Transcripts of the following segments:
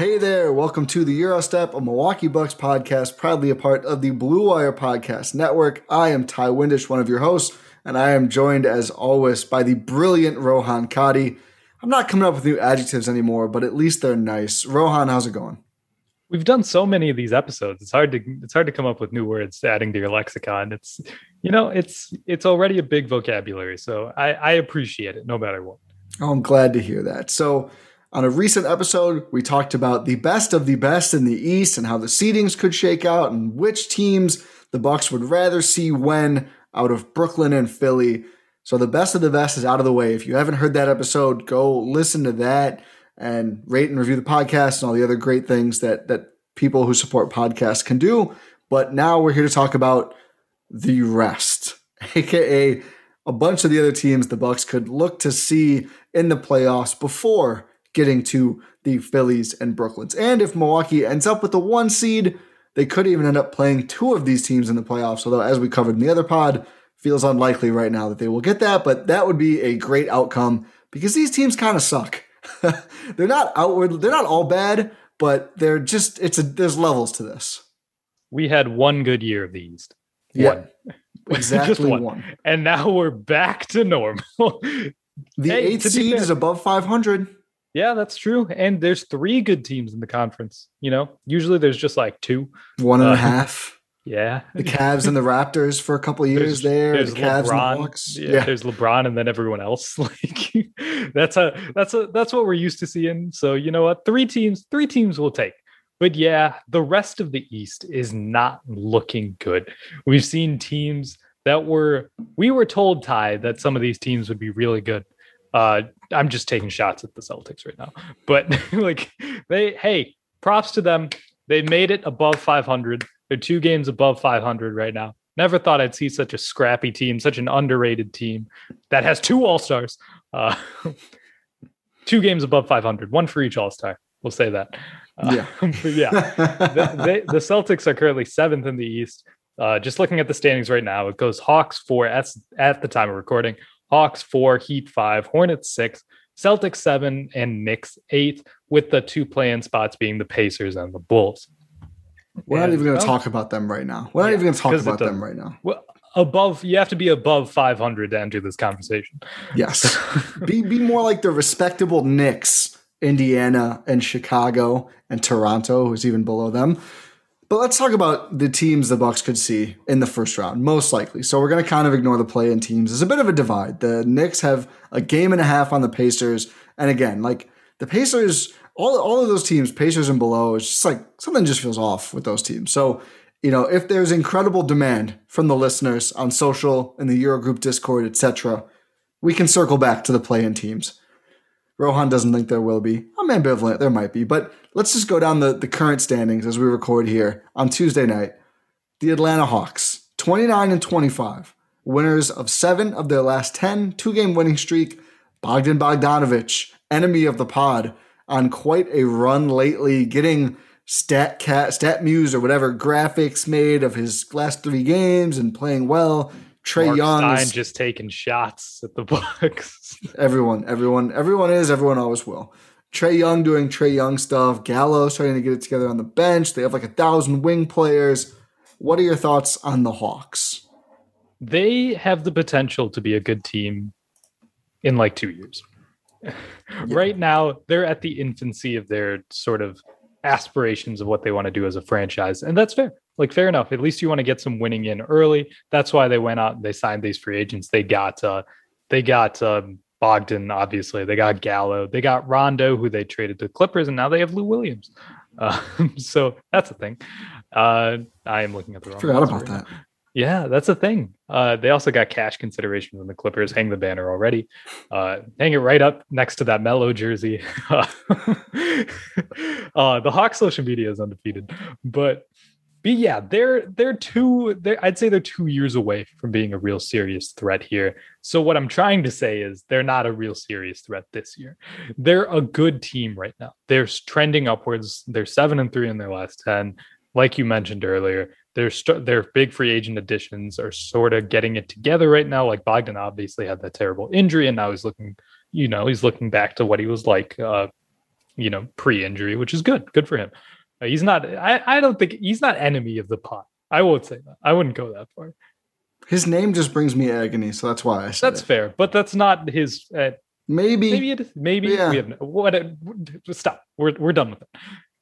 Hey there, welcome to the Eurostep, a Milwaukee Bucks podcast, proudly a part of the Blue Wire Podcast Network. I am Ty Windish, one of your hosts, and I am joined as always by the brilliant Rohan Kadi. I'm not coming up with new adjectives anymore, but at least they're nice. Rohan, how's it going? We've done so many of these episodes. It's hard to it's hard to come up with new words adding to your lexicon. It's you know, it's it's already a big vocabulary. So I, I appreciate it no matter what. Oh, I'm glad to hear that. So, on a recent episode, we talked about the best of the best in the East and how the seedings could shake out and which teams the Bucks would rather see when out of Brooklyn and Philly. So the best of the best is out of the way. If you haven't heard that episode, go listen to that and rate and review the podcast and all the other great things that that people who support podcasts can do. But now we're here to talk about the rest, aka a bunch of the other teams the Bucks could look to see in the playoffs before getting to the Phillies and Brooklyns. And if Milwaukee ends up with the one seed, they could even end up playing two of these teams in the playoffs. Although, as we covered in the other pod, feels unlikely right now that they will get that. But that would be a great outcome because these teams kind of suck. they're not outward, they're not all bad, but they're just it's a there's levels to this. We had one good year of the East. Yeah, One. exactly one. one. And now we're back to normal. The Hey, eighth seed is above 500. Yeah, that's true. And there's three good teams in the conference. You know, usually there's just like two. One and a Uh, half. Yeah. The Cavs and the Raptors for a couple of years there. The Cavs LeBron. and the Bucks. Yeah, there's LeBron and then everyone else. Like that's a that's a that's what we're used to seeing. So you know what? Three teams, three teams will take. But yeah, the rest of the East is not looking good. We've seen teams that were we were told Ty that some of these teams would be really good. Uh I'm just taking shots at the Celtics right now. But like they hey, props to them. They made it above 500. They're two games above 500 right now. Never thought I'd see such a scrappy team, such an underrated team that has two All Stars. Uh, two games above 500, one for each All Star. We'll say that. Uh, Yeah. yeah, the, they, the Celtics are currently seventh in the East. Uh, just looking at the standings right now, it goes Hawks four at, at the time of recording, Hawks four, Heat five, Hornets six, Celtics seven, and Knicks eight, with the two play-in spots being the Pacers and the Bulls. We're not even going to oh. well, talk about them right now. We're not even going to talk it about them right now. Well, above, you have to be above 500 to enter this conversation. Yes. be be more like the respectable Knicks, Indiana and Chicago and Toronto, who's even below them. But let's talk about the teams the Bucks could see in the first round, most likely. So we're going to kind of ignore the play-in teams. There's a bit of a divide. The Knicks have a game and a half on the Pacers, and again, like the Pacers, all all of those teams, Pacers and below, it's just like something just feels off with those teams. So you know, if there's incredible demand from the listeners on social, in the Eurogroup Discord, etc., we can circle back to the play-in teams. Rohan doesn't think there will be. I'm ambivalent. There might be, but let's just go down the, the current standings as we record here on Tuesday night. The Atlanta Hawks, 29 and 25, winners of seven of their last 10, two game winning streak. Bogdan Bogdanovich, enemy of the pod, on quite a run lately, getting stat cat, stat muse or whatever graphics made of his last three games and playing well. Trae Young, just taking shots at the Bucks. Everyone, everyone, everyone is, everyone always will. Trae Young doing Trae Young stuff. Gallo starting to get it together on the bench. They have like a thousand wing players. What are your thoughts on the Hawks? they have the potential to be a good team in like two years. right now, they're at the infancy of their sort of aspirations of what they want to do as a franchise. And that's fair. Like, fair enough. At least you want to get some winning in early. That's why they went out and they signed these free agents. They got, uh, they got, um, Bogdan, obviously. They got Gallo. They got Rondo, who they traded to Clippers, and now they have Lou Williams. Uh, so that's a thing. Uh, I am looking at the wrong. Forgot about right now. that. Yeah, that's a thing. Uh, they also got cash consideration from the Clippers. Hang the banner already. Uh, hang it right up next to that mellow jersey. uh, the Hawks social media is undefeated, but but yeah, they're they're two. They're, I'd say they're two years away from being a real serious threat here. So what I'm trying to say is they're not a real serious threat this year. They're a good team right now. They're trending upwards. They're seven and three in their last ten. Like you mentioned earlier, their st- their big free agent additions are sort of getting it together right now. Like Bogdan obviously had that terrible injury, and now he's looking, you know, he's looking back to what he was like, uh, you know, pre-injury, which is good. Good for him. Uh, he's not. I, I don't think he's not enemy of the pot. I won't say that. I wouldn't go that far. His name just brings me agony, so that's why I said That's it. fair, but that's not his. Uh, Maybe, maybe it. Maybe Yeah. we have no, what. Stop. We're we're done with it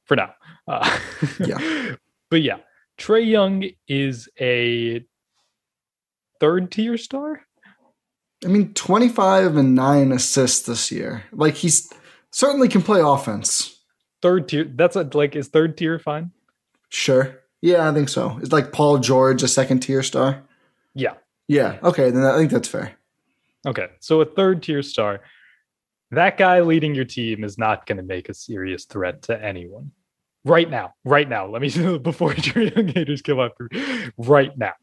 for now. Uh, Yeah. but yeah, Trae Young is a third tier star. I mean, 25 and 9 assists this year. Like, he's certainly can play offense. Third tier. That's a, like is third tier fine? Sure. Yeah, I think so. It's like Paul George, a second tier star. Yeah. Yeah. Okay. Then I think that's fair. Okay. So a third tier star. That guy leading your team is not going to make a serious threat to anyone. Right now. Right now. Let me before Young haters come after. Right now.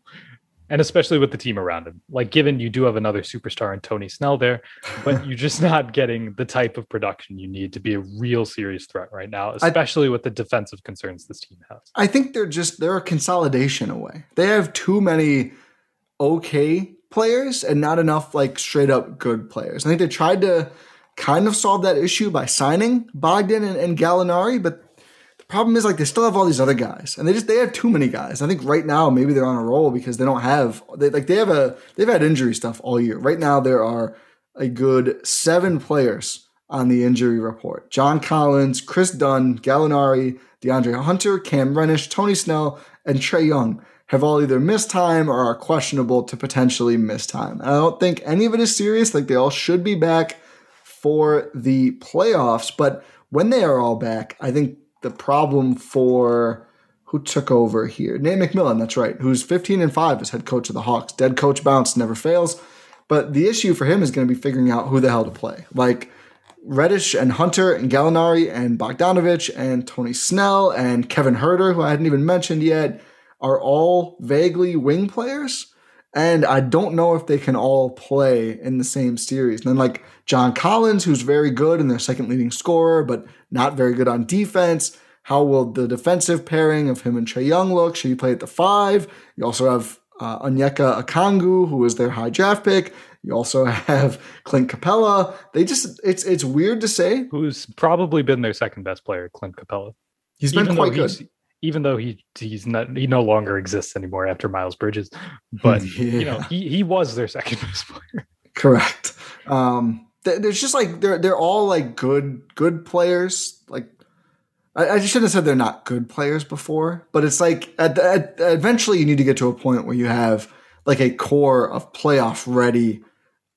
And especially with the team around him. Like given you do have another superstar in Tony Snell there, but you're just not getting the type of production you need to be a real serious threat right now, especially with the defensive concerns this team has. I think they're just they're a consolidation away. They have too many okay players and not enough like straight up good players. I think they tried to kind of solve that issue by signing Bogdan and, and Gallinari, but the problem is like they still have all these other guys, and they just they have too many guys. I think right now maybe they're on a roll because they don't have they like they have a they've had injury stuff all year. Right now there are a good seven players on the injury report: John Collins, Kris Dunn, Gallinari, DeAndre Hunter, Cam Reddish, Tony Snell, and Trae Young have all either missed time or are questionable to potentially miss time. And I don't think any of it is serious. Like they all should be back for the playoffs, but when they are all back, I think the problem for who took over here, Nate McMillan, that's right, who's 15 and 5 as head coach of the Hawks. Dead coach bounce never fails. But the issue for him is going to be figuring out who the hell to play. Like Reddish and Hunter and Gallinari and Bogdanovich and Tony Snell and Kevin Huerter, who I hadn't even mentioned yet, are all vaguely wing players. And I don't know if they can all play in the same series. And then like John Collins, who's very good and their second leading scorer, but not very good on defense. How will the defensive pairing of him and Trae Young look? Should he play at the five? You also have uh, Onyeka Okongwu, who is their high draft pick. You also have Clint Capela. They just it's it's weird to say. Who's probably been their second best player, Clint Capela. He's been even quite good. even though he he's not he no longer exists anymore after Miles Bridges, but you know Yeah. he he was their second best player. Correct. Um, there's just like they're they're all like good good players. Like I, I shouldn't have said they're not good players before, but it's like at, at, eventually you need to get to a point where you have like a core of playoff ready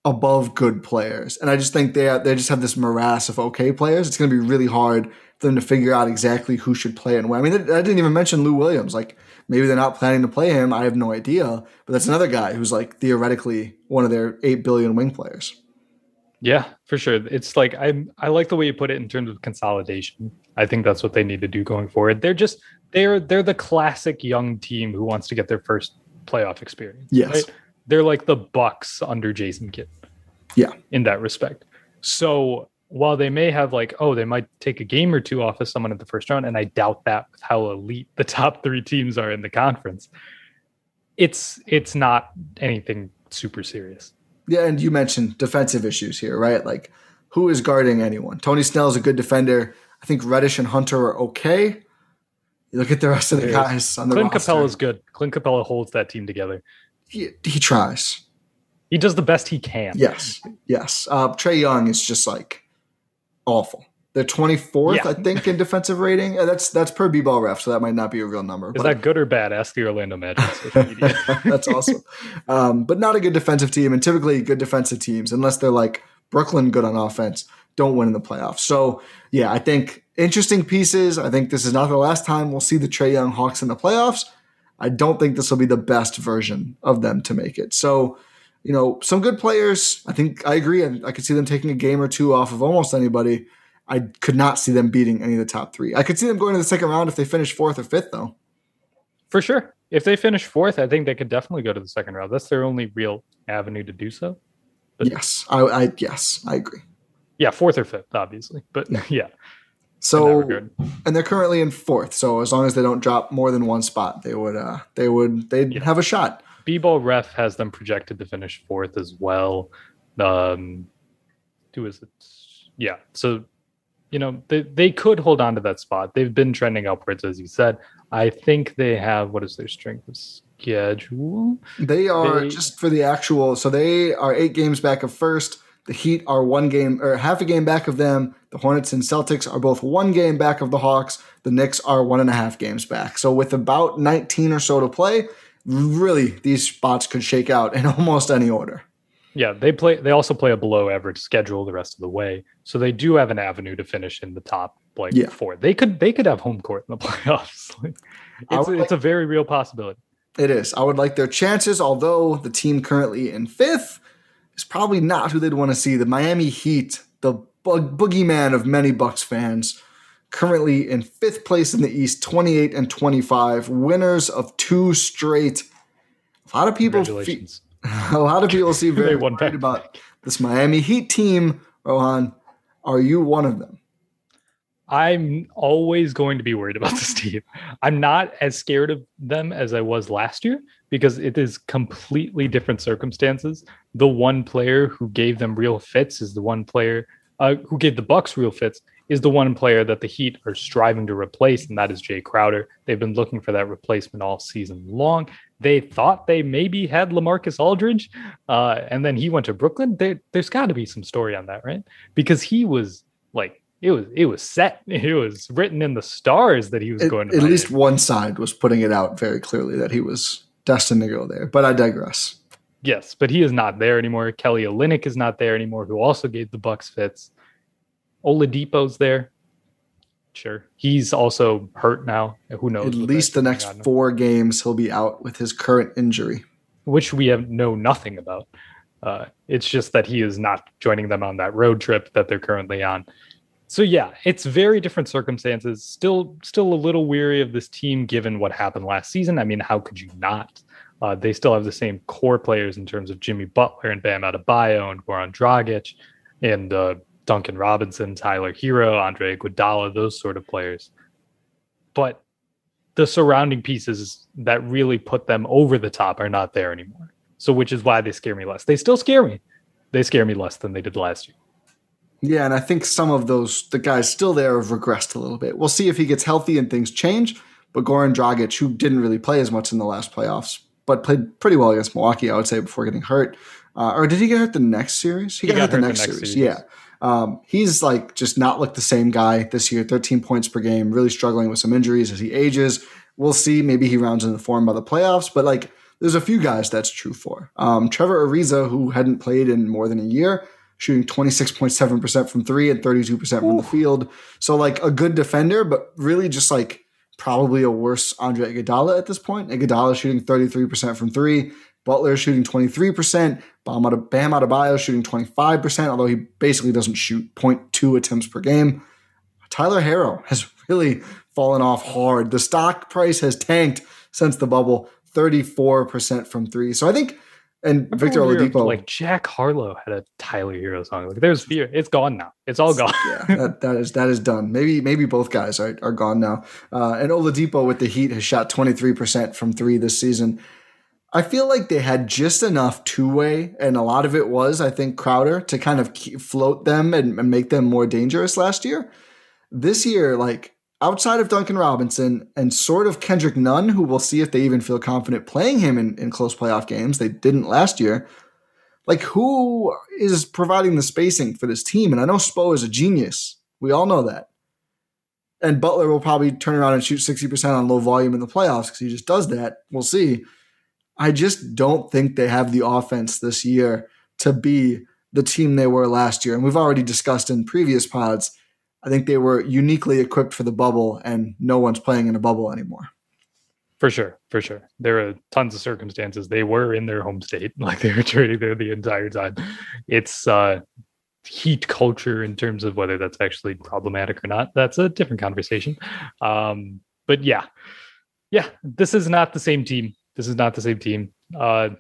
above good players, and I just think they they just have this morass of okay players. It's going to be really hard for them to figure out exactly who should play and when. I mean, I didn't even mention Lou Williams. Like maybe they're not planning to play him. I have no idea, but that's another guy who's like theoretically one of their eight billion wing players. Yeah, for sure. It's like I I like the way you put it in terms of consolidation. I think that's what they need to do going forward. They're just they're they're the classic young team who wants to get their first playoff experience. Yes. They're like the Bucks under Jason Kidd. Yeah. In that respect. So while they may have like, oh, they might take a game or two off of someone in the first round, and I doubt that with how elite the top three teams are in the conference, it's it's not anything super serious. Yeah, and you mentioned defensive issues here, right? Like who is guarding anyone? Tony Snell is a good defender. I think Reddish and Hunter are okay. You look at the rest of the guys on the Clint roster. Capela is good. Clint Capela holds that team together. he, he tries. He does the best he can. Yes, yes. Uh, Trae Young is just like awful. They're 24th, Yeah. I think, in defensive rating. Uh, That's that's per B-ball ref, so that might not be a real number. Is but- that good or bad? Ask the Orlando Magic. That's awesome. Um, but not a good defensive team. And typically, good defensive teams, unless they're like Brooklyn good on offense, don't win in the playoffs. So, yeah, I think interesting pieces. I think this is not the last time we'll see the Trae Young Hawks in the playoffs. I don't think this will be the best version of them to make it. So, you know, some good players. I think I agree. I, I could see them taking a game or two off of almost anybody. I could not see them beating any of the top three. I could see them going to the second round if they finish fourth or fifth, though. For sure. If they finish fourth, I think they could definitely go to the second round. That's their only real avenue to do so. But- Yes, I, I yes, I agree. Yeah, fourth or fifth, obviously. But yeah, So and they're currently in fourth. So as long as they don't drop more than one spot, they would uh they would they'd Yeah. have a shot. B-ball ref has them projected to finish fourth as well. Um, who is it? Yeah. So, you know, they, they could hold on to that spot. They've been trending upwards, as you said. I think they have, what is their strength of schedule? They are They- just for the actual. So they are eight games back of first. The Heat are one game or half a game back of them. The Hornets and Celtics are both one game back of the Hawks. The Knicks are one and a half games back. So with about 19 or so to play, really these spots could shake out in almost any order. Yeah, they play. They also play a below average schedule the rest of the way, so they do have an avenue to finish in the top like Yeah. four. They could they could have home court in the playoffs. It's a, it's a very real possibility. It is. I would like their chances, although the team currently in fifth is probably not who they'd want to see. The Miami Heat, the bug, boogeyman of many Bucks fans, currently in fifth place in the East, 28 and 25, winners of two straight. A lot of people, fe- Congratulations. a lot of people seem very worried back. about this Miami Heat team. Rohan, are you one of them? I'm always going to be worried about this team. I'm not as scared of them as I was last year because it is completely different circumstances. The one player who gave them real fits is the one player uh, who gave the Bucks real fits is the one player that the Heat are striving to replace, and that is Jae Crowder. They've been looking for that replacement all season long. They thought they maybe had LaMarcus Aldridge, uh, and then he went to Brooklyn. There, there's got to be some story on that, right? Because he was like it was it was set. It was written in the stars that he was At, going to at least one side was putting it out very clearly that he was destined to go there. But I digress. Yes, but he is not there anymore. Kelly Olynyk is not there anymore, who also gave the Bucks fits. Oladipo's there. Sure, he's also hurt now. Who knows? At least the next four games, he'll be out with his current injury. which we have know nothing about. Uh, it's just that he is not joining them on that road trip that they're currently on. So yeah, it's very different circumstances. Still, still a little weary of this team given what happened last season. I mean, how could you not? Uh, they still have the same core players in terms of Jimmy Butler and Bam Adebayo and Goran Dragic and uh, Duncan Robinson, Tyler Herro, Andre Iguodala, those sort of players. But the surrounding pieces that really put them over the top are not there anymore. So, which is why they scare me less. They still scare me. They scare me less than they did last year. Yeah, and I think some of those the guys still there have regressed a little bit. We'll see if he gets healthy and things change. But Goran Dragic, who didn't really play as much in the last playoffs, but played pretty well against Milwaukee, I would say, before getting hurt. Uh, or did he get hurt the next series? He, got, hurt the next, series. Yeah. Um, he's like just not looked the same guy this year. 13 points per game, really struggling with some injuries as he ages. We'll see. Maybe he rounds into form by the playoffs, but like there's a few guys that's true for. Um, Trevor Ariza, who hadn't played in more than a year, shooting 26.7% from three and 32% from the field. So like a good defender, but really just like probably a worse Andre Iguodala at this point. Iguodala shooting 33% from three. Butler shooting 23%. Bam Ade- Bam Adebayo shooting 25%, although he basically doesn't shoot 0.2 attempts per game. Tyler Herro has really fallen off hard. The stock price has tanked since the bubble, 34% from three. So I think And Victor Oladipo, like Jack Harlow had a Tyler Herro song. Like there's fear. It's gone now. It's all gone. yeah, that, that is that is done. Maybe maybe both guys are, are gone now. Uh, and Oladipo with the Heat has shot 23% from three this season. I feel like they had just enough two way, and a lot of it was, I think, Crowder to kind of float them and, and make them more dangerous last year. This year, like outside of Duncan Robinson and sort of Kendrick Nunn, who we'll see if they even feel confident playing him in, in close playoff games. They didn't last year. Like, who is providing the spacing for this team? And I know Spo is a genius. We all know that. And Butler will probably turn around and shoot 60% on low volume in the playoffs because he just does that. We'll see. I just don't think they have the offense this year to be the team they were last year. And we've already discussed in previous pods, I think they were uniquely equipped for the bubble, and no one's playing in a bubble anymore. For sure, for sure. There are tons of circumstances. They were in their home state, like they were trading there the entire time. It's uh heat culture in terms of whether that's actually problematic or not. That's a different conversation. Um, but yeah, yeah, this is not the same team. This is not the same team. Uh,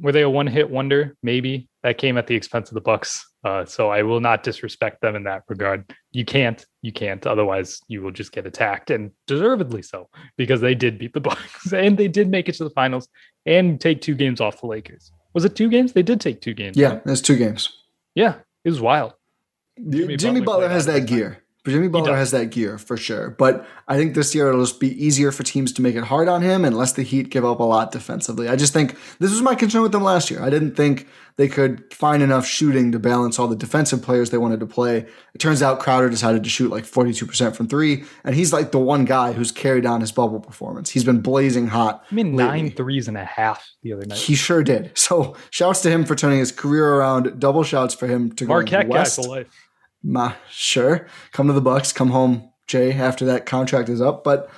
were they a one-hit wonder? Maybe that came at the expense of the Bucks. Uh, so I will not disrespect them in that regard. You can't, you can't. Otherwise, you will just get attacked, and deservedly so, because they did beat the Bucks and they did make it to the finals and take two games off the Lakers. Was it two games? They did take two games. Yeah, right? there's two games. yeah, it was wild. Jimmy, Jimmy Butler, Butler has that gear. Jimmy Butler has that gear for sure. But I think this year it'll just be easier for teams to make it hard on him unless the Heat give up a lot defensively. I just think this was my concern with them last year. I didn't think they could find enough shooting to balance all the defensive players they wanted to play. It turns out Crowder decided to shoot like 42% from three, and he's like the one guy who's carried on his bubble performance. He's been blazing hot. I mean, lately. nine threes and a half the other night. He sure did. So shouts to him for turning his career around. Double shouts for him to go Marquette guy west. for life. Ma, sure. Come to the Bucks. Come home, Jae. After that contract is up, but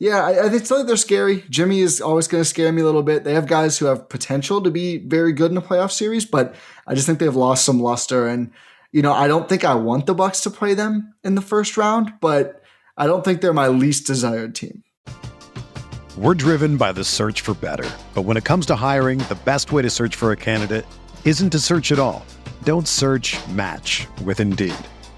yeah, I, I think they're scary. Jimmy is always going to scare me a little bit. They have guys who have potential to be very good in a playoff series, but I just think they've lost some luster. And you know, I don't think I want the Bucks to play them in the first round, but I don't think they're my least desired team. We're driven by the search for better. But when it comes to hiring, the best way to search for a candidate isn't to search at all. Don't search match with Indeed.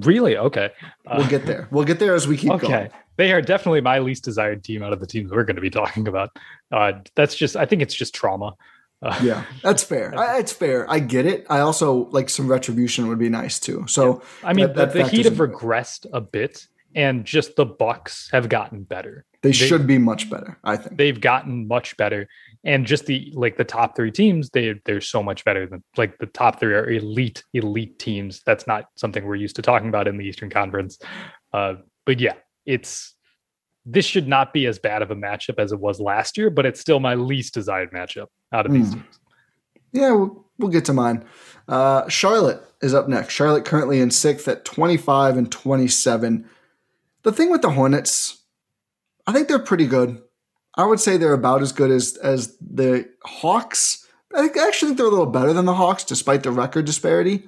Really? Okay. Uh, We'll get there. We'll get there as we keep okay. going. They are definitely my least desired team out of the teams we're going to be talking about. Uh, that's just, I think it's just trauma. Uh, Yeah, that's fair. I, it's fair. I get it. I also like some retribution would be nice too. So I mean, that- that the, the Heat have regressed a bit, and just the Bucks have gotten better. They should be much better. I think. They've gotten much better, and just the like the top three teams, they they're so much better than like the top three are elite elite teams. That's not something we're used to talking about in the Eastern Conference. Uh, but yeah, it's this should not be as bad of a matchup as it was last year, but it's still my least desired matchup out of these Hmm. teams. Yeah, we'll, we'll get to mine. Uh, Charlotte is up next. Charlotte currently in sixth at 25 and 27. The thing with the Hornets, I think they're pretty good. I would say they're about as good as as the Hawks. I think I actually think they're a little better than the Hawks, despite the record disparity.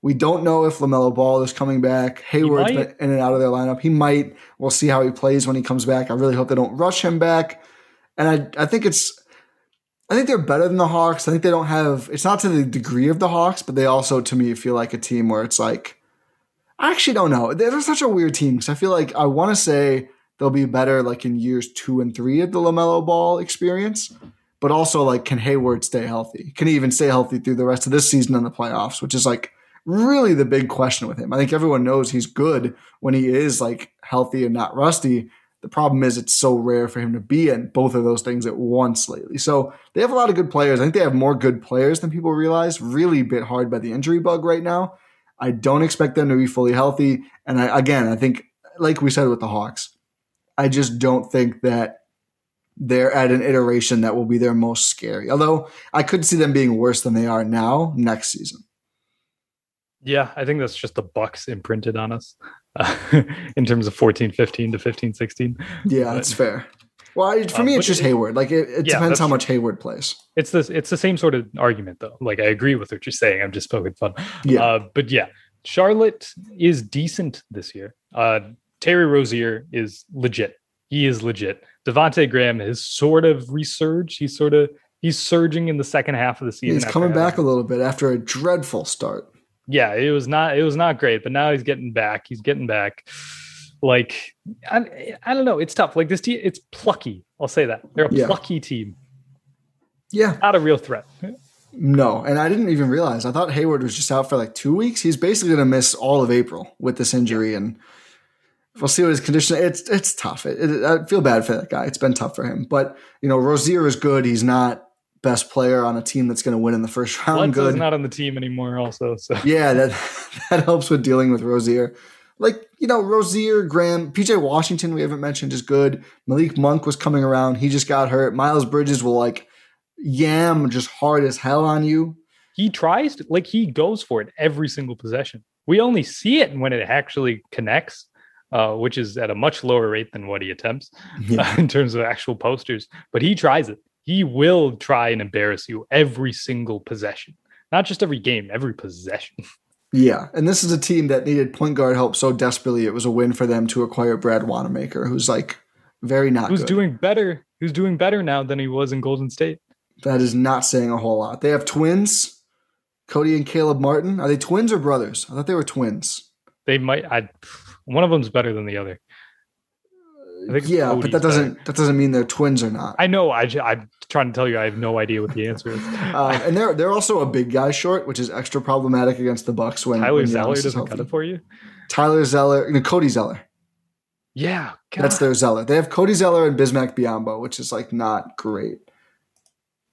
We don't know if LaMelo Ball is coming back. Hayward's been in and out of their lineup. He might. We'll see how he plays when he comes back. I really hope they don't rush him back. And I I think it's I think they're better than the Hawks. I think they don't have it's not to the degree of the Hawks, but they also to me feel like a team where it's like I actually don't know. They're such a weird team because I feel like I want to say they'll be better like in years two and three of the LaMelo Ball experience, but also like can Hayward stay healthy? Can he even stay healthy through the rest of this season and the playoffs? Which is like really the big question with him. I think everyone knows he's good when he is like healthy and not rusty. The problem is it's so rare for him to be in both of those things at once lately. So they have a lot of good players. I think they have more good players than people realize. Really bit hard by the injury bug right now. I don't expect them to be fully healthy. And I, again, I think, like we said with the Hawks, I just don't think that they're at an iteration that will be their most scary. Although I could see them being worse than they are now next season. Yeah, I think that's just the Bucks imprinted on us uh, in terms of 14 15 to 15 16. Yeah, But- that's fair. Well, I, for Uh, me, it's just it- Hayward. Like it, it Yeah, depends how much Hayward plays. It's this it's the same sort of argument though. Like I agree with what you're saying. I'm just poking fun. Yeah. Uh, but yeah, Charlotte is decent this year. Uh, Terry Rozier is legit. He is legit. Devonte Graham has sort of resurged. He's sort of he's surging in the second half of the season. He's coming having- back a little bit after a dreadful start. yeah, it was not it was not great, but now he's getting back. He's getting back. Like I, I don't know. It's tough. Like this team, it's plucky. I'll say that they're a Yeah. plucky team, Yeah, not a real threat. no, and I didn't even realize. I thought Hayward was just out for like two weeks. He's basically going to miss all of April with this injury, and we'll see what his condition. It's it's tough. It, it- I feel bad for that guy. It's been tough for him, but you know, Rozier is good. He's not best player on a team that's going to win in the first round. Bledsoe's good. not on the team anymore. Also, so yeah, that that helps with dealing with Rozier. Like, you know, Rozier, Graham, PJ Washington, we haven't mentioned, is good. Malik Monk was coming around. He just got hurt. Miles Bridges will like yam just hard as hell on you. he tries to like he goes for it every single possession. We only see it when it actually connects, uh, which is at a much lower rate than what he attempts Yeah. in terms of actual posters. But he tries it. He will try and embarrass you every single possession, not just every game, every possession. Yeah. And this is a team that needed point guard help so desperately. It was a win for them to acquire Brad Wanamaker, who's like very not who's good. doing better? Who's doing better now than he was in Golden State? that is not saying a whole lot. They have twins, Cody and Caleb Martin. Are they twins or brothers? I thought they were twins. They might. I one of them's better than the other. Yeah, but that doesn't better. that doesn't mean they're twins or not. I know. I I'm trying to tell you. I have no idea what the answer is. Uh, and they're they're also a big guy short, which is extra problematic against the Bucks when Tyler when Zeller doesn't cut it for you. Tyler Zeller, no, Cody Zeller. Yeah, That's their Zeller. They have Cody Zeller and Bismack Biyombo, which is like not great.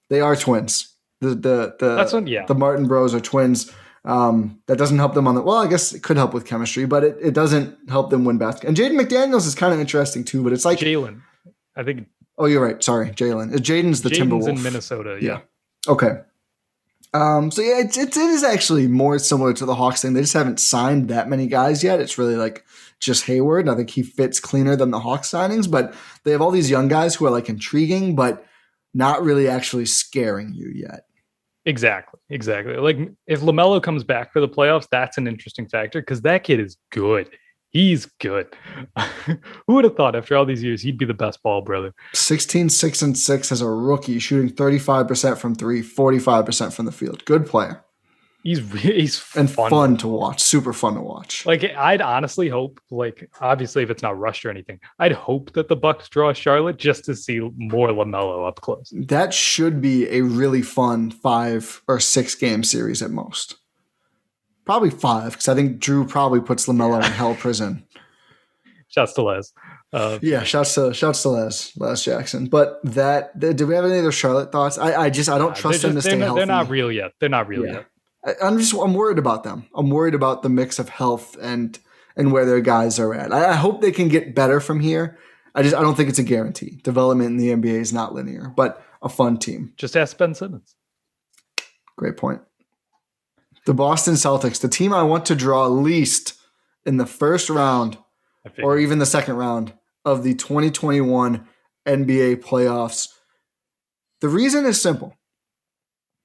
They are twins. The the the That's what- yeah. the Martin Bros are twins. Um, that doesn't help them on the well. I guess it could help with chemistry, but it, it doesn't help them win basketball. And Jaden McDaniels is kind of interesting too. But it's like, Jalen. I think oh, you're right. Sorry, Jalen. Uh, Jaden's the Jaden's Timberwolf in Minnesota. Yeah. Okay. Um, so yeah, it's, it's it is actually more similar to the Hawks thing. They just haven't signed that many guys yet. It's really like just Hayward. I think he fits cleaner than the Hawks signings, but they have all these young guys who are like intriguing, but not really actually scaring you yet. Exactly. Exactly. Like if LaMelo comes back for the playoffs, that's an interesting factor because that kid is good. He's good. Who would have thought after all these years he'd be the best ball brother? 16, 6, and 6 as a rookie, shooting 35% from three, 45% from the field. Good player. He's he's And fun. fun, to watch. Super fun to watch. Like I'd honestly hope, like obviously if it's not rushed or anything, I'd hope that the Bucks draw Charlotte just to see more LaMelo up close. that should be a really fun five or six game series at most. Probably five, because I think Jrue probably puts LaMelo in hell prison. Shouts to Les. Uh, Yeah, shouts to shouts to Les Les Jackson. But that th- do we have any other Charlotte thoughts? I, I just I don't trust them to stay they're, not, healthy. they're not real yet. They're not real Yeah. yet. I'm just I'm worried about them. I'm worried about the mix of health and and where their guys are at. I, I hope they can get better from here. I just I don't think it's a guarantee. Development in the NBA is not linear, but a fun team. Just ask Ben Simmons. Great point. The Boston Celtics, the team I want to draw least in the first round or even the second round of the 2021 NBA playoffs. The reason is simple.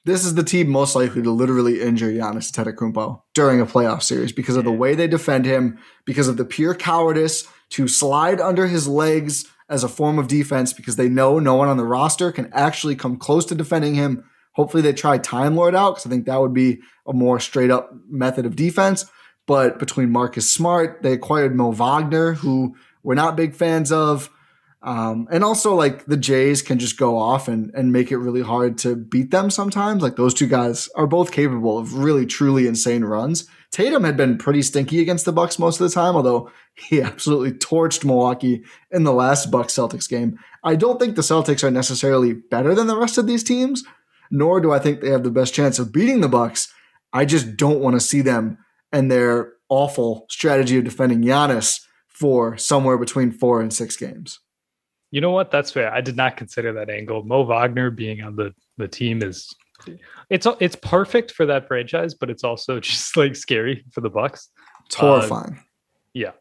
This is the team most likely to literally injure Giannis Antetokounmpo during a playoff series because of the way they defend him, because of the pure cowardice to slide under his legs as a form of defense because they know no one on the roster can actually come close to defending him. Hopefully they try Time Lord out because I think that would be a more straight up method of defense. But between Marcus Smart, they acquired Mo Wagner, who we're not big fans of. Um, and also, like the Jays can just go off and, and make it really hard to beat them sometimes. Like those two guys are both capable of really, truly insane runs. Tatum had been pretty stinky against the Bucks most of the time, although he absolutely torched Milwaukee in the last Bucks Celtics game. I don't think the Celtics are necessarily better than the rest of these teams, nor do I think they have the best chance of beating the Bucks. I just don't want to see them and their awful strategy of defending Giannis for somewhere between four and six games. You know what? That's fair. I did not consider that angle. Mo Wagner being on the the team is it's it's perfect for that franchise, but it's also just like scary for the Bucks. It's horrifying. Uh, yeah.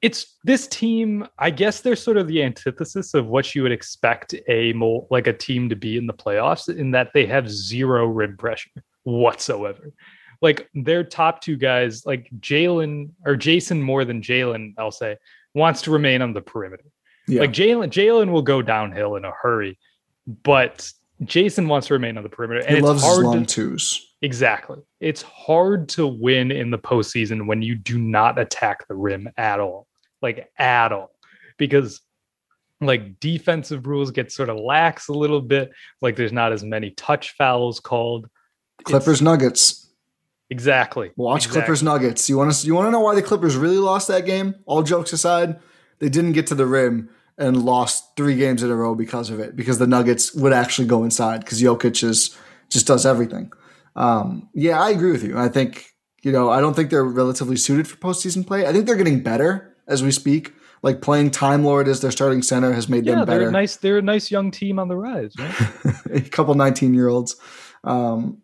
It's this team, I guess they're sort of the antithesis of what you would expect a mo- like a team to be in the playoffs in that they have zero rim pressure whatsoever. Like their top two guys, like Jalen or Jayson more than Jalen, I'll say, wants to remain on the perimeter. Yeah. Like Jalen, Jalen will go downhill in a hurry, but Jayson wants to remain on the perimeter. And he loves hard long to, twos. Exactly. It's hard to win in the postseason when you do not attack the rim at all, like at all, because like defensive rules get sort of lax a little bit. Like there's not as many touch fouls called. Clippers it's, Nuggets. Exactly. Watch exactly. Clippers Nuggets. You want to you want to know why the Clippers really lost that game? All jokes aside, they didn't get to the rim and lost three games in a row because of it, because the Nuggets would actually go inside because Jokic is just does everything. Um, yeah, I agree with you. I think, you know, I don't think they're relatively suited for postseason play. I think they're getting better as we speak. Like playing Time Lord as their starting center has made yeah, them better. They're nice. They're a nice young team on the rise. Right? a couple 19 year olds. Um,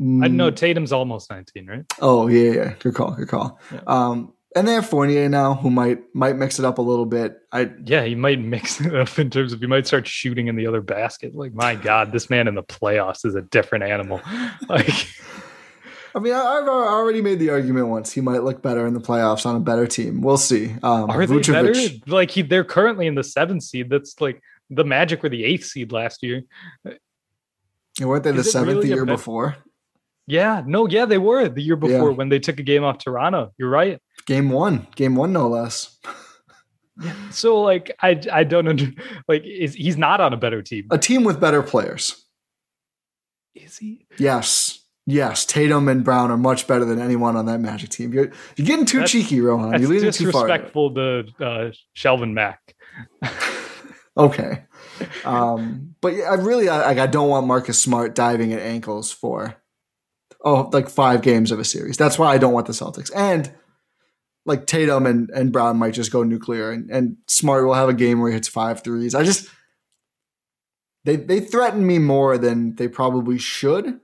I know Tatum's almost 19, right? Oh yeah, yeah. Good call. Good call. Yeah. Um, and they have Fournier now, who might might mix it up a little bit. I yeah, he might mix it up in terms of he might start shooting in the other basket. Like my God, this man in the playoffs is a different animal. Like, I mean, I've already made the argument once. He might look better in the playoffs on a better team. We'll see. Um, Are they better? Like he, they're currently in the seventh seed. That's like the Magic were the eighth seed last year. Weren't they the seventh really the year before? Yeah, no, yeah, they were the year before yeah. when they took a game off Toronto. You're right. Game one, game one, no less. so, like, I I don't under, like is he's not on a better team. A team with better players. Is he? Yes. Yes, Tatum and Brown are much better than anyone on that Magic team. You're, you're getting too that's, cheeky, Rohan. You're leaning too far. Disrespectful to uh, Shelvin Mack. okay, um, but I really I, I don't want Marcus Smart diving at ankles for oh like five games of a series. That's why I don't want the Celtics. And like Tatum and, and Brown might just go nuclear and, and Smart will have a game where he hits five threes. I just they they threaten me more than they probably should.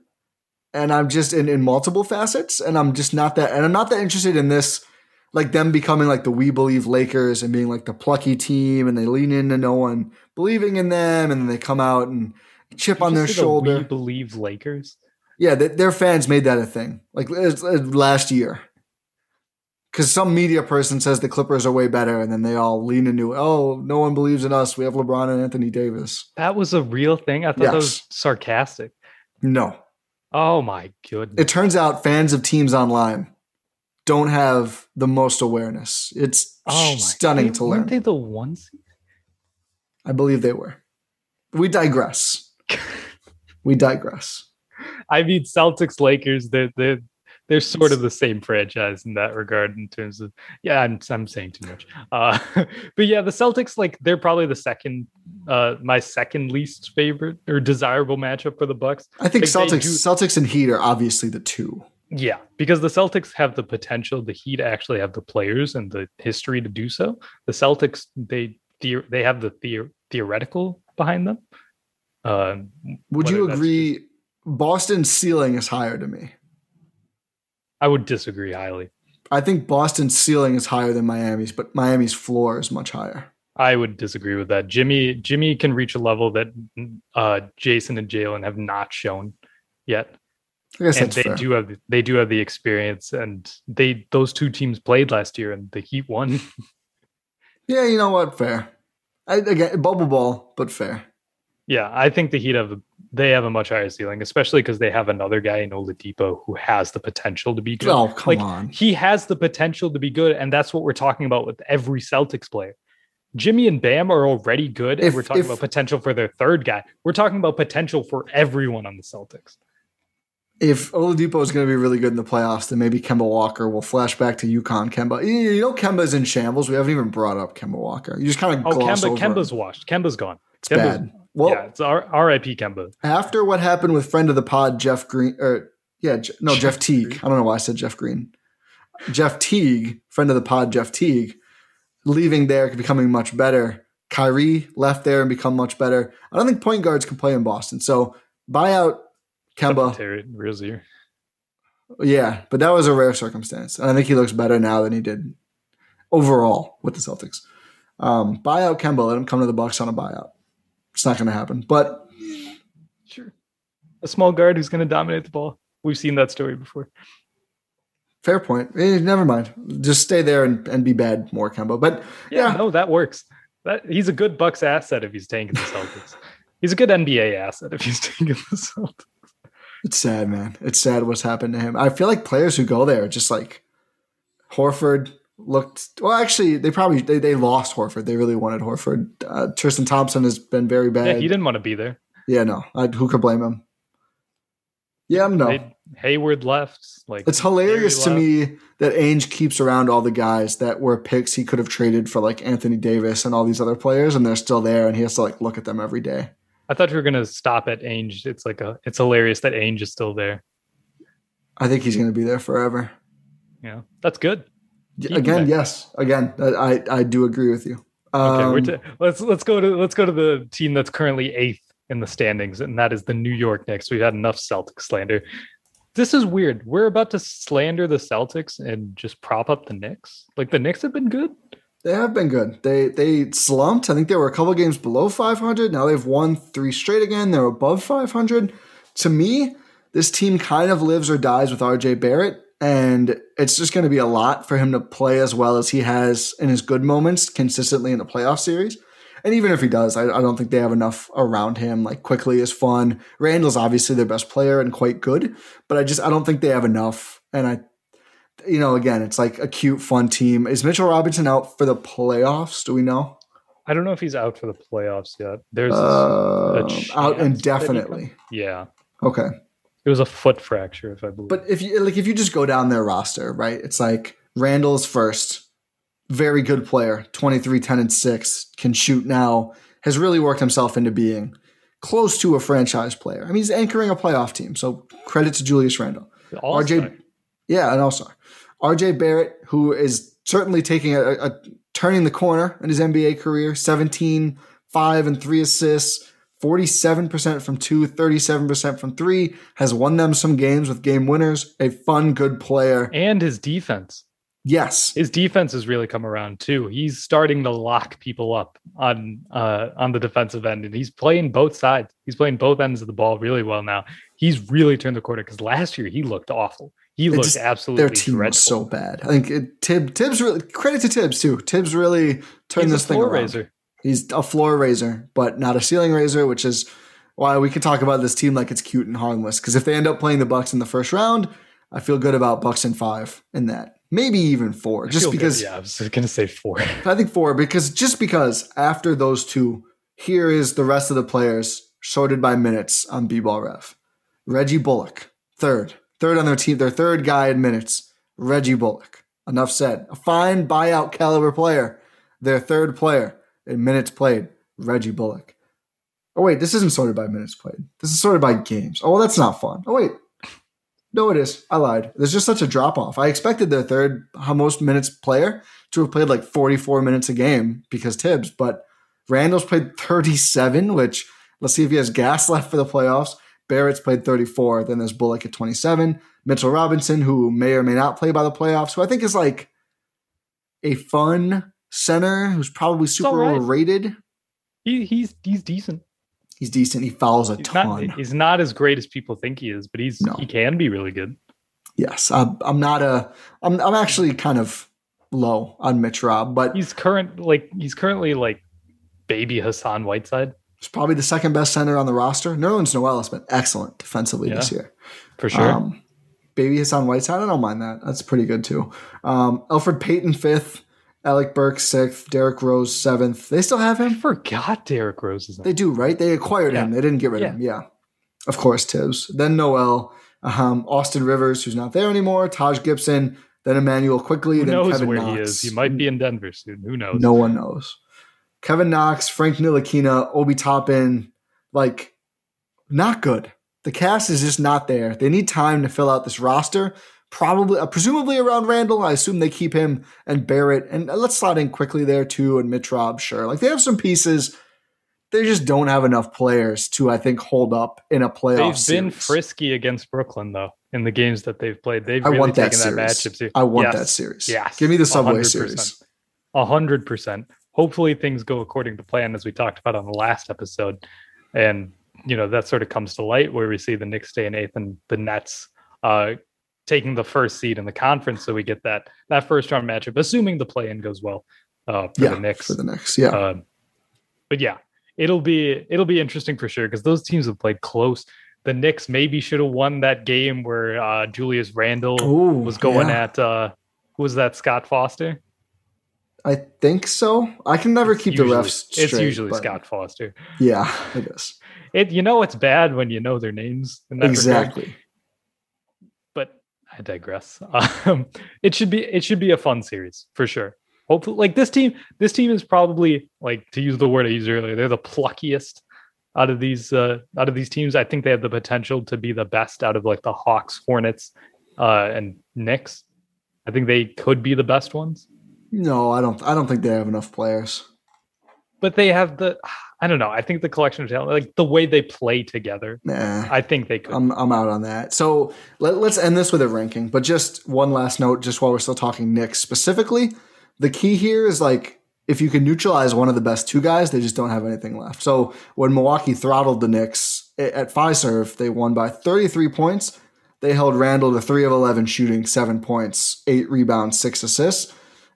And I'm just in, in multiple facets. And I'm just not that and I'm not that interested in this like them becoming like the we believe Lakers and being like the plucky team and they lean into no one believing in them and then they come out and chip on their shoulder. The we believe Lakers. Yeah, their fans made that a thing like last year. Because some media person says the Clippers are way better, and then they all lean into, oh, no one believes in us. We have LeBron and Anthony Davis. That was a real thing. I thought yes. that was sarcastic. No. Oh my goodness! It turns out fans of teams online don't have the most awareness. It's oh stunning to learn. Weren't they the ones? I believe they were. We digress. we digress. I mean, Celtics, Lakers, they're, they're, they're sort of the same franchise in that regard in terms of yeah i'm, I'm saying too much. Uh, but yeah the celtics like they're probably the second uh, my second least favorite or desirable matchup for the bucks. I think like celtics do, celtics and heat are obviously the two. Yeah because the celtics have the potential the heat actually have the players and the history to do so. The celtics they they have the, the theoretical behind them. Uh, would you agree Boston's ceiling is higher to me. I would disagree highly. I think Boston's ceiling is higher than Miami's, but Miami's floor is much higher. I would disagree with that. Jimmy Jimmy can reach a level that uh, Jayson and Jalen have not shown yet. I and they fair. do have they do have the experience, and they those two teams played last year, and the Heat won. yeah, you know what? Fair. I, again, bubble ball, but fair. Yeah, I think the Heat have they have a much higher ceiling, especially because they have another guy in Oladipo who has the potential to be good. Oh, come like, on. He has the potential to be good, and that's what we're talking about with every Celtics player. Jimmy and Bam are already good. and If- we're talking if- about potential for their third guy. We're talking about potential for everyone on the Celtics. If Oladipo is going to be really good in the playoffs, then maybe Kemba Walker will flash back to UConn. Kemba, you know, Kemba's in shambles. We haven't even brought up Kemba Walker. You just kind of Oh, Kemba. Kemba's washed. Kemba's gone. It's Kemba's, bad. Well, yeah, it's R- R.I.P. Kemba. after what happened with friend of the pod Jeff Green, or yeah, Je- no Jeff Teague. I don't know why I said Jeff Green. Jeff Teague, friend of the pod Jeff Teague, leaving there, becoming much better. Kyrie left there and become much better. I don't think point guards can play in Boston, so buy out Kemba. Terry Rozier. Yeah, but that was a rare circumstance, and I think he looks better now than he did overall with the Celtics. Um, buy out Kemba, let him come to the Bucks on a buyout. It's not going to happen, but Sure. A small guard who's going to dominate the ball. We've seen that story before. Fair point. Eh, never mind. Just stay there and, and be bad more, Kemba. But Yeah, yeah, no, that works. That he's a good Bucks asset if he's taking the Celtics. he's a good NBA asset if he's taking the Celtics. it's sad, man. It's sad what's happened to him. I feel like players who go there just like Horford looked. Well, actually, they probably they, they lost Horford. They really wanted Horford. Uh, Tristan Thompson has been very bad. Yeah, he didn't want to be there. Yeah, no. I, who could blame him? Yeah, no. They- Hayward left. Like It's hilarious to me that Ainge keeps around all the guys that were picks he could have traded for like Anthony Davis and all these other players, and they're still there, and he has to like look at them every day. I thought you were gonna stop at Ainge. It's like a. It's hilarious that Ainge is still there. I think he's going to be there forever. Yeah, that's good. Y- Keep him Again, yes, again, I I, do agree with you. Okay, Um, we're t- let's let's go to let's go to the team that's currently eighth in the standings, and that is the New York Knicks. We've had enough Celtics slander. This is weird. We're about to slander the Celtics and just prop up the Knicks. Like the Knicks have been good. they have been good. They they slumped. I think they were a couple games below 500. Now they've won three straight again. They're above 500. To me, this team kind of lives or dies with RJ Barrett, and it's just going to be a lot for him to play as well as he has in his good moments consistently in the playoff series. And even if he does, I, I don't think they have enough around him. Like Quickley is fun. Randle's obviously their best player and quite good, but I just I don't think they have enough. And I, you know, again, it's like a cute, fun team. Is Mitchell Robinson out for the playoffs? Do we know? I don't know if he's out for the playoffs yet. There's Uh, chance out indefinitely. yeah. Okay. It was a foot fracture, if I believe. But if you like, if you just go down their roster, right? It's like Randle's first, very good player, 23, 10, and 6, can shoot now, has really worked himself into being close to a franchise player. I mean, he's anchoring a playoff team, so credit to Julius Randle. All-star. RJ, yeah, and also RJ Barrett, who is certainly taking a, a turning the corner in his NBA career, 17, 5 and 3 assists, 47% from 2, 37% from 3, has won them some games with game winners, a fun good player. and his defense. Yes. His defense has really come around too. He's starting to lock people up on uh, on the defensive end, and he's playing both sides. He's playing both ends of the ball really well now. He's really turned the corner because last year he looked awful. He looked just- absolutely Their team dreadful. was so bad. I think it, Tib, Thibs really, credit to Thibs too. Thibs really turned He's this thing around. raiser. He's a floor raiser, but not a ceiling raiser, which is why we can talk about this team like it's cute and harmless. Because if they end up playing the Bucks in the first round, I feel good about Bucks in five in that. Maybe even four, just feel good. because yeah, I was gonna say four. I think four because just because after those two, here is the rest of the players sorted by minutes on B-ball ref. Reggie Bullock, third, third on their team, their third guy in minutes. Reggie Bullock. Enough said. A fine buyout caliber player. Their third player in minutes played. Reggie Bullock. Oh wait, this isn't sorted by minutes played. This is sorted by games. Oh, well, that's not fun. Oh wait, no, it is. I lied. There's just such a drop off. I expected their third most minutes player to have played like 44 minutes a game because Thibs, but Randle's played 37, which let's see if he has gas left for the playoffs. Barrett's played 34. Then there's Bullock at 27. Mitchell Robinson, who may or may not play by the playoffs, who I think is like a fun center who's probably super right. overrated. He, he's he's decent. He's decent. He fouls a He's ton. not he's not as great as people think he is, but he's No. he can be really good. yes, I'm, I'm not a. I'm I'm actually kind of low on Mitch Rob, but He's current like he's currently like baby Hassan Whiteside he's probably the second best center on the roster. Nerlens Noel has been excellent defensively this year. for sure. Um, Baby Hassan Whiteside, I don't mind that. That's pretty good too. Um, Elfrid Payton fifth, Alec Burks sixth, Derrick Rose seventh. They still have I him. forgot Derrick Rose is. They do, right? They acquired him. They didn't get rid of him. Yeah, of course, Thibs. Then Noel, um, Austin Rivers, who's not there anymore. Taj Gibson. Then Immanuel Quickley. Who then knows Kevin where Knox. he is? He might be in Denver soon. Who knows? No one knows. Kevin Knox, Frank Ntilikina, Obi Toppin, like not good. The cast is just not there. They need time to fill out this roster. Probably, uh, presumably around Randle. I assume they keep him and Barrett, and uh, let's slide in Quickley there too. And Mitch Rob, sure. Like they have some pieces. They just don't have enough players to, I think, hold up in a playoff. They've been series. frisky against Brooklyn though in the games that they've played. They've I really want that taken that series. matchup too. I want Yes. that series. Yes, give me the Subway 100%. series. A hundred percent. Hopefully things go according to plan, as we talked about on the last episode, and you know that sort of comes to light where we see the Knicks stay in eighth and the Nets uh, taking the first seed in the conference. So we get that that first round matchup, assuming the play-in goes well uh, for Yeah, the Knicks. for the Knicks. Yeah, Um, but yeah, it'll be it'll be interesting for sure because those teams have played close. The Knicks maybe should have won that game where uh, Julius Randle Ooh, was going yeah. at uh, who was that Scott Foster? I think so. I can never keep Usually- the refs straight. It's usually Scott Foster. Yeah, it is. It you know it's bad when you know their names. In regard, Exactly. but I digress. Um, it should be it should be a fun series for sure. Hopefully, like this team, this team is probably like to use the word I used earlier. They're the pluckiest out of these uh, out of these teams. I think they have the potential to be the best out of like the Hawks, Hornets, uh, and Knicks. I think they could be the best ones, No, I don't. I don't think they have enough players. but they have the. I don't know. I think the collection of talent, like the way they play together, Nah, I think they could. I'm I'm out on that. So let, let's end this with a ranking. But just one last note, just while we're still talking Knicks specifically, the key here is like if you can neutralize one of the best two guys, they just don't have anything left. So when Milwaukee throttled the Knicks at Fiserv, they won by 33 points. They held Randle to three of 11 shooting, seven points, eight rebounds, six assists.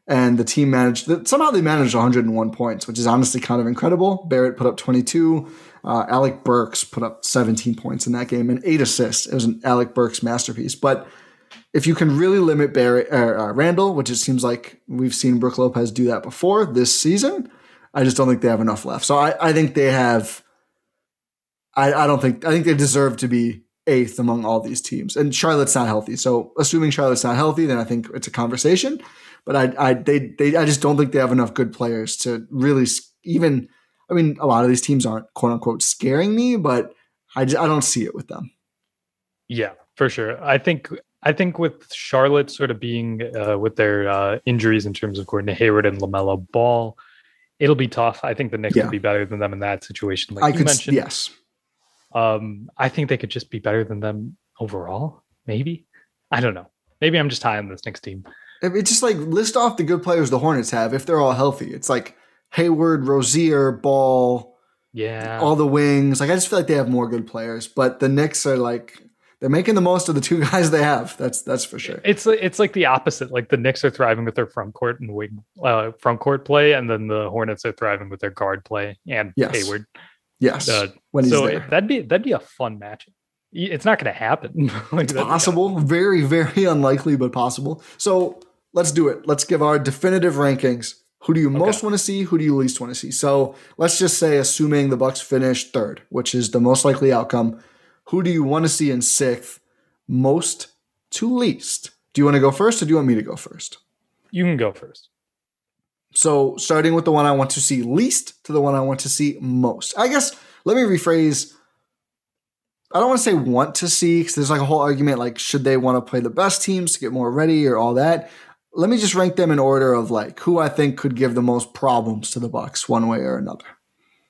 And the team managed, that somehow they managed 101 points, which is honestly kind of incredible. Barrett put up 22. Uh, Alec Burks put up 17 points in that game and eight assists. It was an Alec Burks masterpiece. But if you can really limit Barrett, uh, uh, Randle, which it seems like we've seen Brook Lopez do that before this season, I just don't think they have enough left. So I, I think they have. I, I don't think I think they deserve to be eighth among all these teams. And Charlotte's not healthy, so assuming Charlotte's not healthy, then I think it's a conversation. But I I they they I just don't think they have enough good players to really even. I mean, a lot of these teams aren't quote unquote scaring me, but I just, I don't see it with them. Yeah, for sure. I think I think with Charlotte sort of being uh, with their uh, injuries in terms of Gordon Hayward and LaMelo Ball, it'll be tough. I think the Knicks Yeah. will be better than them in that situation. Like I you could mentioned, yes. um, I think they could just be better than them overall. Maybe I don't know. Maybe I'm just high on this Knicks team. It- It's just like list off the good players the Hornets have if they're all healthy. It's like Hayward, Rozier, Ball, Yeah, all the wings. Like I just feel like they have more good players, but the Knicks are like they're making the most of the two guys they have. That's that's for sure. it's it's like the opposite. Like the Knicks are thriving with their front court and wing uh, front court play, and then the Hornets are thriving with their guard play and Yes. Hayward. Yes, Uh, so that'd be that'd be a fun match. It's not going to happen. like It's possible, very very unlikely, but possible. So let's do it. Let's give our definitive rankings. Who do you most want to see? Who do you least want to see? So let's just say, assuming the Bucks finish third, which is the most likely outcome, who do you want to see in sixth, most to least? Do you want to go first, or do you want me to go first? You can go first. So starting with the one I want to see least to the one I want to see most. I guess let me rephrase. I don't want to say want to see because there's like a whole argument like should they want to play the best teams to get more ready or all that. Let me just rank them in order of like who I think could give the most problems to the Bucks one way or another.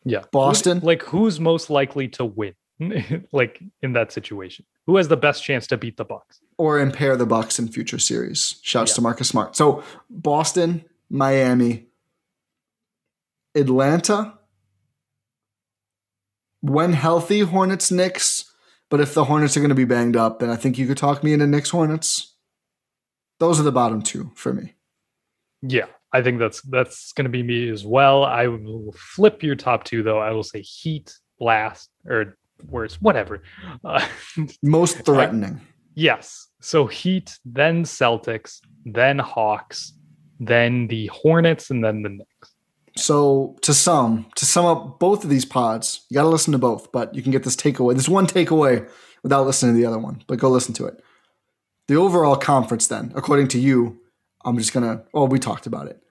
Yeah, Boston? Who- like who's most likely to win? like in that situation, who has the best chance to beat the Bucks? Or impair the Bucks in future series. Shouts Yeah. to Marcus Smart. So Boston, Miami, Atlanta. When healthy, Hornets, Knicks. But if the Hornets are going to be banged up, then I think you could talk me into Knicks, Hornets. Those are the bottom two for me. Yeah, I think that's that's going to be me as well. I will flip your top two though. I will say Heat last or worse, whatever. Uh, Most threatening. yes. So Heat, then Celtics, then Hawks, then the Hornets, and then the Knicks. So to sum to sum up both of these pods, you got to listen to both, but you can get this takeaway. This one takeaway without listening to the other one, but go listen to it. The overall conference, then, according to you, I'm just gonna. Oh, we talked about it.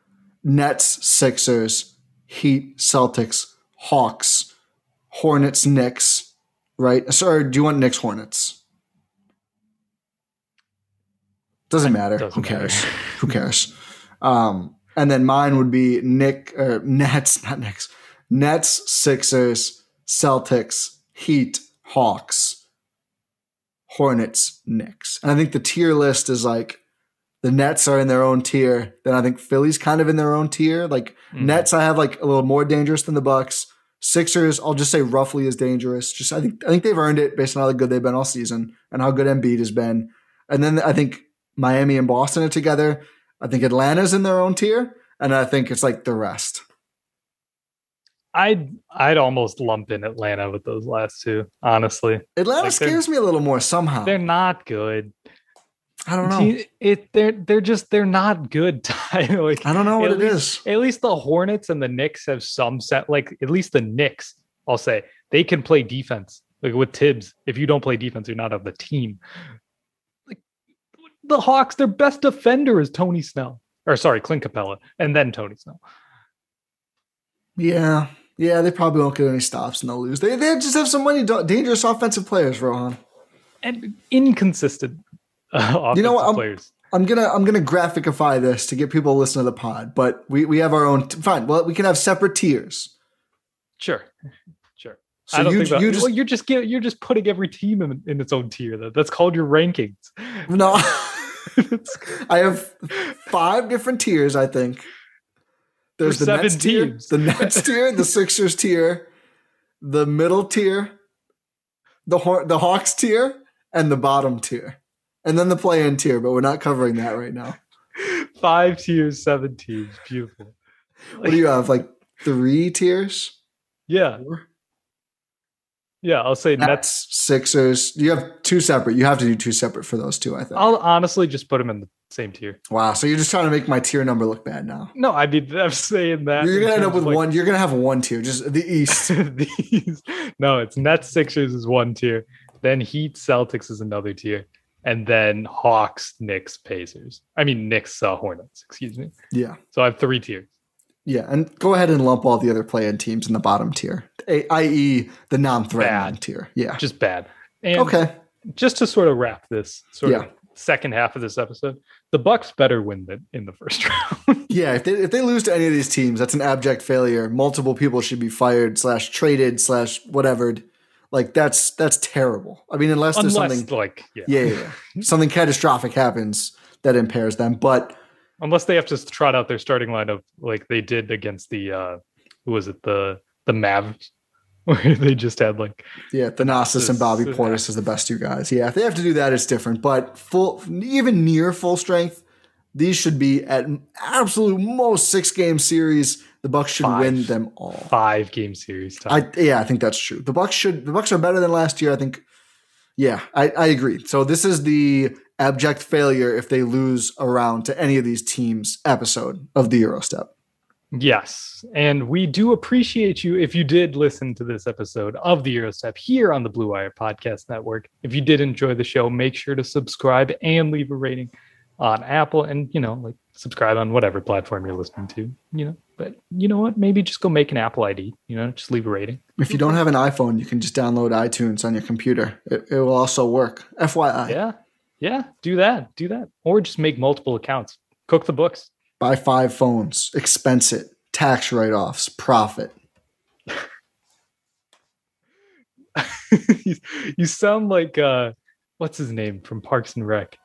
Nets, Sixers, Heat, Celtics, Hawks, Hornets, Knicks. Right? Sorry, do you want Knicks, Hornets? Doesn't matter. Doesn't Who cares? matter. Who cares? Um, and then mine would be Nick uh, Nets, not Knicks. Nets, Sixers, Celtics, Heat, Hawks, Hornets, Knicks. And I think the tier list is like the Nets are in their own tier. Then I think Philly's kind of in their own tier. Like Mhm. Nets, I have like a little more dangerous than the Bucks. Sixers, I'll just say roughly as dangerous. Just I think I think they've earned it based on how good they've been all season and how good Embiid has been. And then I think Miami and Boston are together. I think Atlanta's in their own tier, and I think it's like the rest. I'd I'd almost lump in Atlanta with those last two. Honestly, Atlanta Like scares me a little more somehow. they're not good. I don't know. It they're they're just they're not good. Like I don't know what at it least- is. at least the Hornets and the Knicks have some set. Like at least the Knicks, I'll say they can play defense. Like with Thibs, if you don't play defense, you're not of the team. Like the Hawks, their best defender is Tony Snell, or sorry, Clint Capela, and then Tony Snell. Yeah, yeah, they probably won't get any stops and they'll lose. They they just have some money, dangerous offensive players, Rohan. and inconsistent uh, offensive You know what, I'm- players. I'm gonna I'm gonna graphicify this to get people to listen to the pod, but we, we have our own fine. Well, we can have separate tiers. Sure, sure. So I don't you think that, you just well, you're just gi- you're just putting every team in, in its own tier. Though that's called your rankings. no. I have five different tiers. I think there's the Nets seven tier, the Nets tier, the Sixers tier, the middle tier, the Haw- the Hawks tier, and the bottom tier, and then the play-in tier. But we're not covering that right now. Five tiers, seven teams. Beautiful. What do you have? Like three tiers? Yeah, Four? yeah. I'll say Nets. Nets, Sixers. You have two separate. You have to do two separate for those two. I think. I'll honestly just put them in the same tier. wow. So you're just trying to make my tier number look bad now. No, I mean I'm saying that You're gonna end up with like, one. You're gonna have one tier, just the East. No, it's Nets Sixers is one tier. Then Heat Celtics is another tier. And then Hawks, Knicks, Pacers. I mean Knicks, uh, Hornets. Excuse me. yeah. So I have three tiers. Yeah, and go ahead and lump all the other play-in teams in the bottom tier, A- i.e., the non-threatening Bad. tier. Yeah. Just bad. And Okay. just to sort of wrap this sort Yeah. of second half of this episode, the Bucks better win the, in the first round. Yeah. If they if they lose to any of these teams, that's an abject failure. Multiple people should be fired slash traded slash whatever. Like that's that's terrible. I mean, unless there's something, like yeah. yeah, yeah, yeah. something catastrophic happens that impairs them. But Unless they have to trot out their starting lineup like they did against the uh who was it, the the Mavs where they just had like yeah, Thanasis and Bobby Portis is the best two guys. Yeah, if they have to do that, it's different. But full, even near full strength, these should be at absolute most six game series. The Bucks should Five. win them all. five game series time. I yeah, I think that's true. The Bucks should the Bucks are better than last year. I think. Yeah, I, I agree. So this is the abject failure if they lose around to any of these teams episode of the Eurostep. Yes. And we do appreciate you if you did listen to this episode of the Eurostep here on the Blue Wire Podcast Network. If you did enjoy the show, make sure to subscribe and leave a rating on Apple and, you know, like subscribe on whatever platform you're listening to, you know. But you know what? Maybe just go make an Apple ID, you know, just leave a rating. If you don't have an iPhone, you can just download iTunes on your computer. It, it will also work. FYI, Yeah. Yeah. Do that. Do that. Or just make multiple accounts. Cook the books. Buy five phones, expense it, tax write offs, profit. you, you sound like uh what's his name from Parks and Rec?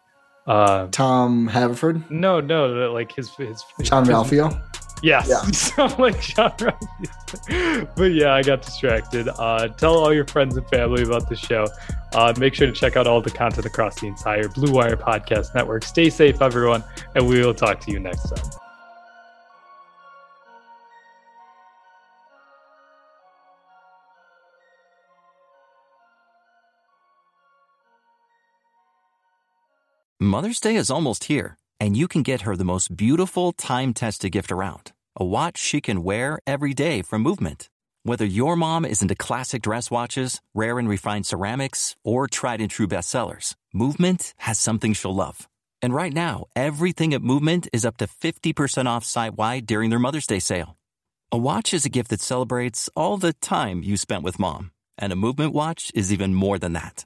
Uh Tom Haverford, no, no, no, like his his John his- Ralphio. Yes, Yeah. you sound like Jean-Ralphio. but yeah, I got distracted. Uh, tell all your friends and family about the show. Uh, make sure to check out all the content across the entire Blue Wire Podcast Network. Stay safe, everyone, and we will talk to you next time. Mother's Day is almost here, And you can get her the most beautiful time tested gift around a watch she can wear every day from Movement. Whether your mom is into classic dress watches, rare and refined ceramics, or tried and true bestsellers, Movement has something she'll love. And right now, everything at Movement is up to 50% off site wide during their Mother's Day sale. A watch is a gift that celebrates all the time you spent with mom. And a Movement watch is even more than that.